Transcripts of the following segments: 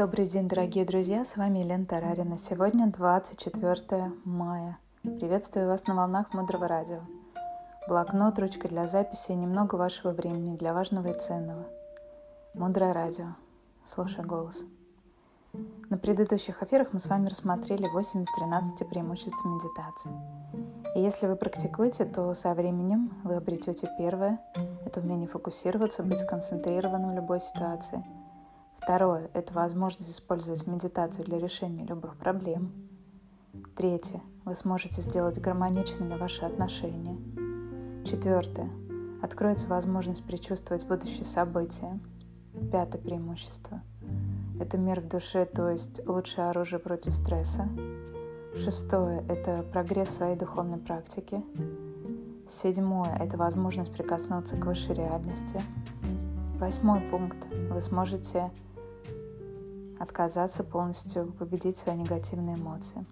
Добрый день, дорогие друзья, с вами Елена Тарарина. Сегодня 24 мая. Приветствую вас на волнах Мудрого Радио. Блокнот, ручка для записи и немного вашего времени для важного и ценного. Мудрое Радио. Слушай голос. На предыдущих эфирах мы с вами рассмотрели 8 из 13 преимуществ медитации. И если вы практикуете, то со временем вы обретете первое – это умение фокусироваться, быть сконцентрированным в любой ситуации – Второе – это возможность использовать медитацию для решения любых проблем. Третье – вы сможете сделать гармоничными ваши отношения. Четвертое – откроется возможность предчувствовать будущие события. Пятое преимущество – это мир в душе, то есть лучшее оружие против стресса. Шестое – это прогресс своей духовной практики. Седьмое – это возможность прикоснуться к высшей реальности. Восьмой пункт. Вы сможете отказаться полностью победить свои негативные эмоции.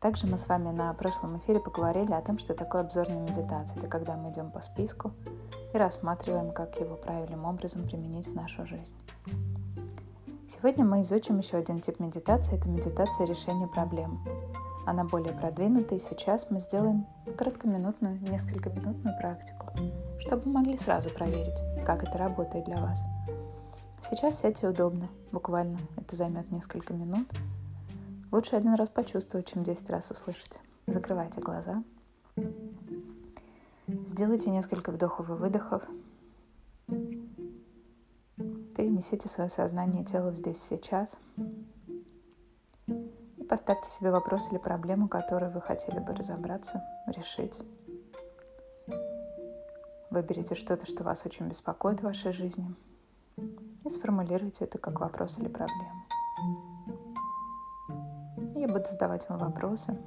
Также мы с вами на прошлом эфире поговорили о том, что такое обзорная медитация. Это когда мы идем по списку и рассматриваем, как его правильным образом применить в нашу жизнь. Сегодня мы изучим еще один тип медитации. Это медитация решения проблем. Она более продвинутая, и сейчас мы сделаем короткоминутную, несколько минутную практику, чтобы могли сразу проверить, как это работает для вас – Сейчас сядьте удобно, буквально. Это займет несколько минут. Лучше один раз почувствовать, чем 10 раз услышать. Закрывайте глаза. Сделайте несколько вдохов и выдохов. Перенесите свое сознание и тело здесь сейчас. И поставьте себе вопрос или проблему, которую вы хотели бы разобраться, решить. Выберите что-то, что вас очень беспокоит в вашей жизни – и сформулируйте это как вопрос или проблему. Я буду задавать вам вопросы,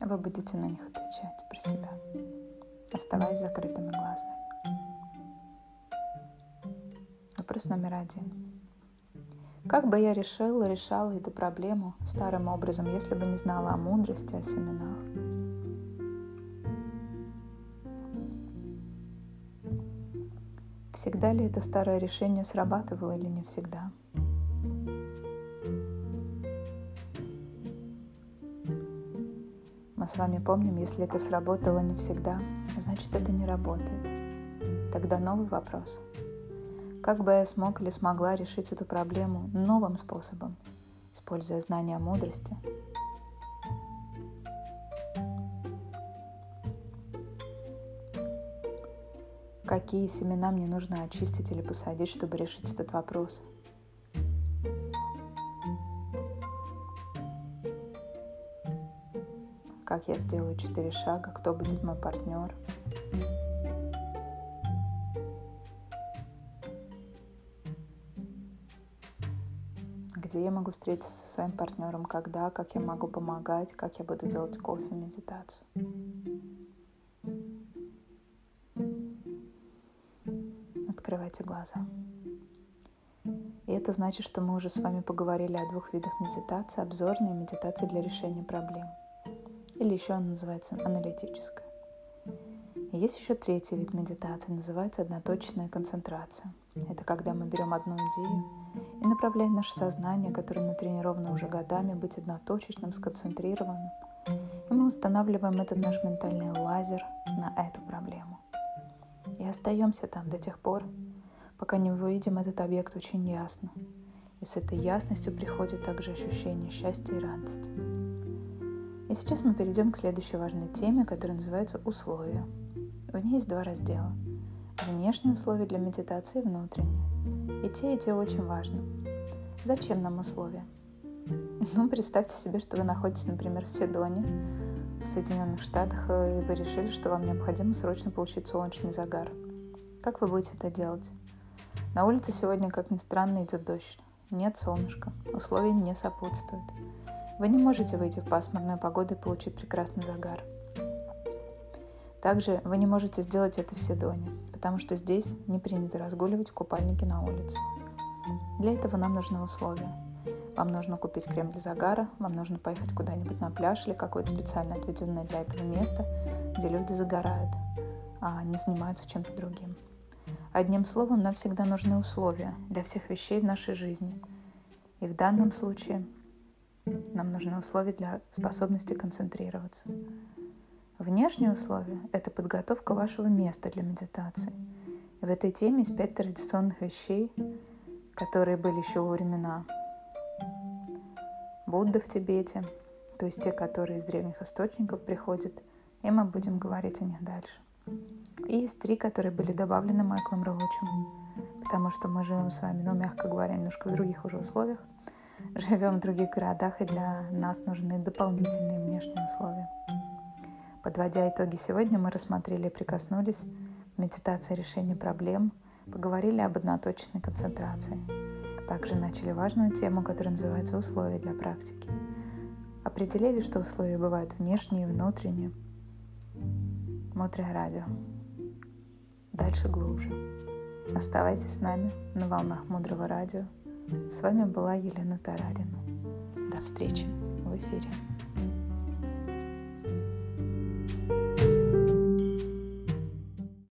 а вы будете на них отвечать про себя, оставаясь закрытыми глазами. Вопрос номер один. Как бы я решила, решала эту проблему старым образом, если бы не знала о мудрости, о семенах? Всегда ли это старое решение срабатывало или не всегда? Мы с вами помним, если это сработало не всегда, значит это не работает. Тогда новый вопрос. Как бы я смог или смогла решить эту проблему новым способом, используя знания мудрости, какие семена мне нужно очистить или посадить, чтобы решить этот вопрос. Как я сделаю четыре шага, кто будет мой партнер. Где я могу встретиться со своим партнером, когда, как я могу помогать, как я буду делать кофе, медитацию. Открывайте глаза. И это значит, что мы уже с вами поговорили о двух видах медитации. Обзорная и медитация для решения проблем. Или еще она называется аналитическая. И есть еще третий вид медитации, называется одноточная концентрация. Это когда мы берем одну идею и направляем наше сознание, которое натренировано уже годами, быть одноточечным, сконцентрированным. И мы устанавливаем этот наш ментальный лазер на эту проблему остаемся там до тех пор, пока не увидим этот объект очень ясно. И с этой ясностью приходит также ощущение счастья и радости. И сейчас мы перейдем к следующей важной теме, которая называется условия. В ней есть два раздела. Внешние условия для медитации и внутренние. И те, и те очень важны. Зачем нам условия? Ну, представьте себе, что вы находитесь, например, в Седоне, в Соединенных Штатах, э, и вы решили, что вам необходимо срочно получить солнечный загар. Как вы будете это делать? На улице сегодня, как ни странно, идет дождь. Нет солнышка. Условия не сопутствуют. Вы не можете выйти в пасмурную погоду и получить прекрасный загар. Также вы не можете сделать это в Седоне, потому что здесь не принято разгуливать в купальнике на улице. Для этого нам нужны условия – вам нужно купить крем для загара, вам нужно поехать куда-нибудь на пляж или какое-то специально отведенное для этого место, где люди загорают, а не занимаются чем-то другим. Одним словом, нам всегда нужны условия для всех вещей в нашей жизни. И в данном случае нам нужны условия для способности концентрироваться. Внешние условия — это подготовка вашего места для медитации. И в этой теме есть пять традиционных вещей, которые были еще во времена Будды в Тибете, то есть те, которые из древних источников приходят, и мы будем говорить о них дальше. И есть три, которые были добавлены Майклом Роучем, потому что мы живем с вами, ну, мягко говоря, немножко в других уже условиях, живем в других городах, и для нас нужны дополнительные внешние условия. Подводя итоги сегодня, мы рассмотрели и прикоснулись к медитации решения проблем, поговорили об одноточной концентрации. Также начали важную тему, которая называется «Условия для практики». Определили, что условия бывают внешние и внутренние. Мудрое радио. Дальше глубже. Оставайтесь с нами на волнах Мудрого радио. С вами была Елена Тарарина. До встречи в эфире.